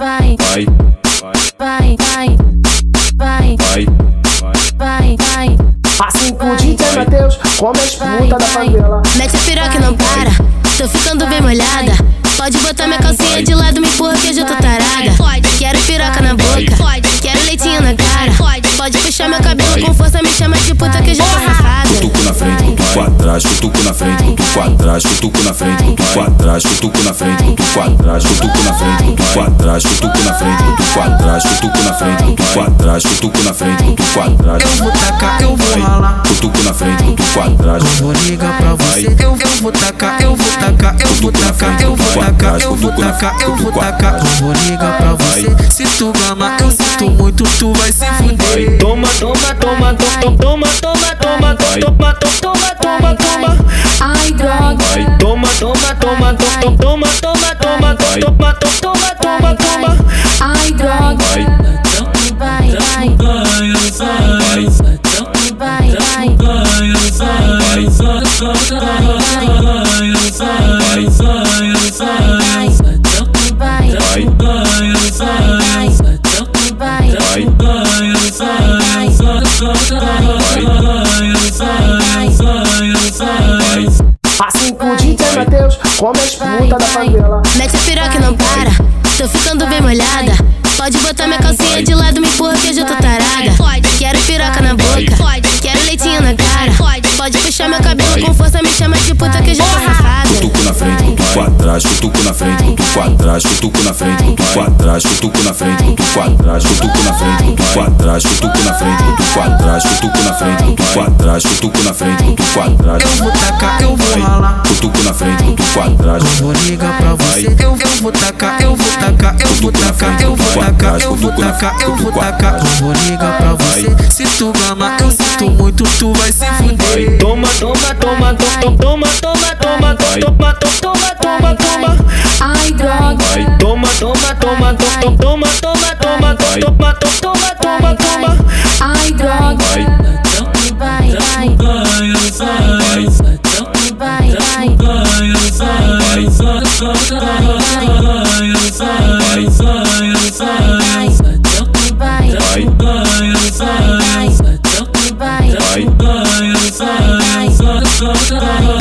vai, vai, vai, vai, vai, vai, vai, vai. Assim com o DJ Matheus, come as puta da favela. Mete a piroca e não para, tô ficando bem molhada. Pode botar minha calcinha de lado, me empurra que eu já tô tarada. Quero piroca na boca, quero leitinho na cara. Pode. Puxar meu cabelo com força, me chama de puta que eu já tô safada. Cutuco na frente, cutuco atrás, cutuco na frente, cutuco atrás, cutuco na frente, cutuco atrás, cutuco na frente, cutuco atrás, cutuco na frente, cutuco atrás, cutuco na frente, cutuco atrás, cutuco na frente, cutuco atrás, cutuco na frente, cutuco atrás. Eu vou tacar, eu vou ralar. Cutuco na frente, cutuco atrás. Eu vou ligar pra você. Eu, eu vou tacar, eu vou tacar, eu vou tacar, eu vou tacar, eu vou tacar, eu vou tacar. Eu vou ligar pra você. Se tu gama, eu sinto muito, tu vai se fuder. Toma, toma, toma, toma, toma, toma, toma, toma, toma, toma, toma, toma, toma, toma, toma, toma, toma, toma, toma, toma. Ai, droga. Vai, vai, vai, vai, vai, vai, DJ Matheus, come as puta da favela. Mete a piroca e não para, tô ficando bem molhada. Pode botar minha calcinha de lado, me empurra que eu já tô tarada. Quero piroca na boca, quero leitinho na cara. Pode. Puxar meu cabelo com força, me chama de puta que eu já tô safada. Cutuco na frente, cutuco atrás, cutuco na frente, cutuco atrás, cutuco na frente, cutuco atrás, cutuco na frente, cutuco atrás, cutuco na frente, cutuco atrás, cutuco na frente, cutuco atrás, cutuco na frente, cutuco atrás, cutuco na frente, cutuco atrás. Eu vou tacar, eu vou ligar pra você. Eu, eu vou tacar, eu vou tacar, eu vou tacar, eu vou tacar, eu vou tacar, eu vou tacar. Eu vou ligar pra você. Se tu gama, eu sinto muito, tu vai se fuder. Toma, toma, toma, toma, toma, toma, toma, toma, toma, toma, toma. ai, droga. Toma, toma, toma, toma, toma, toma, toma, toma, toma, toma. Bye.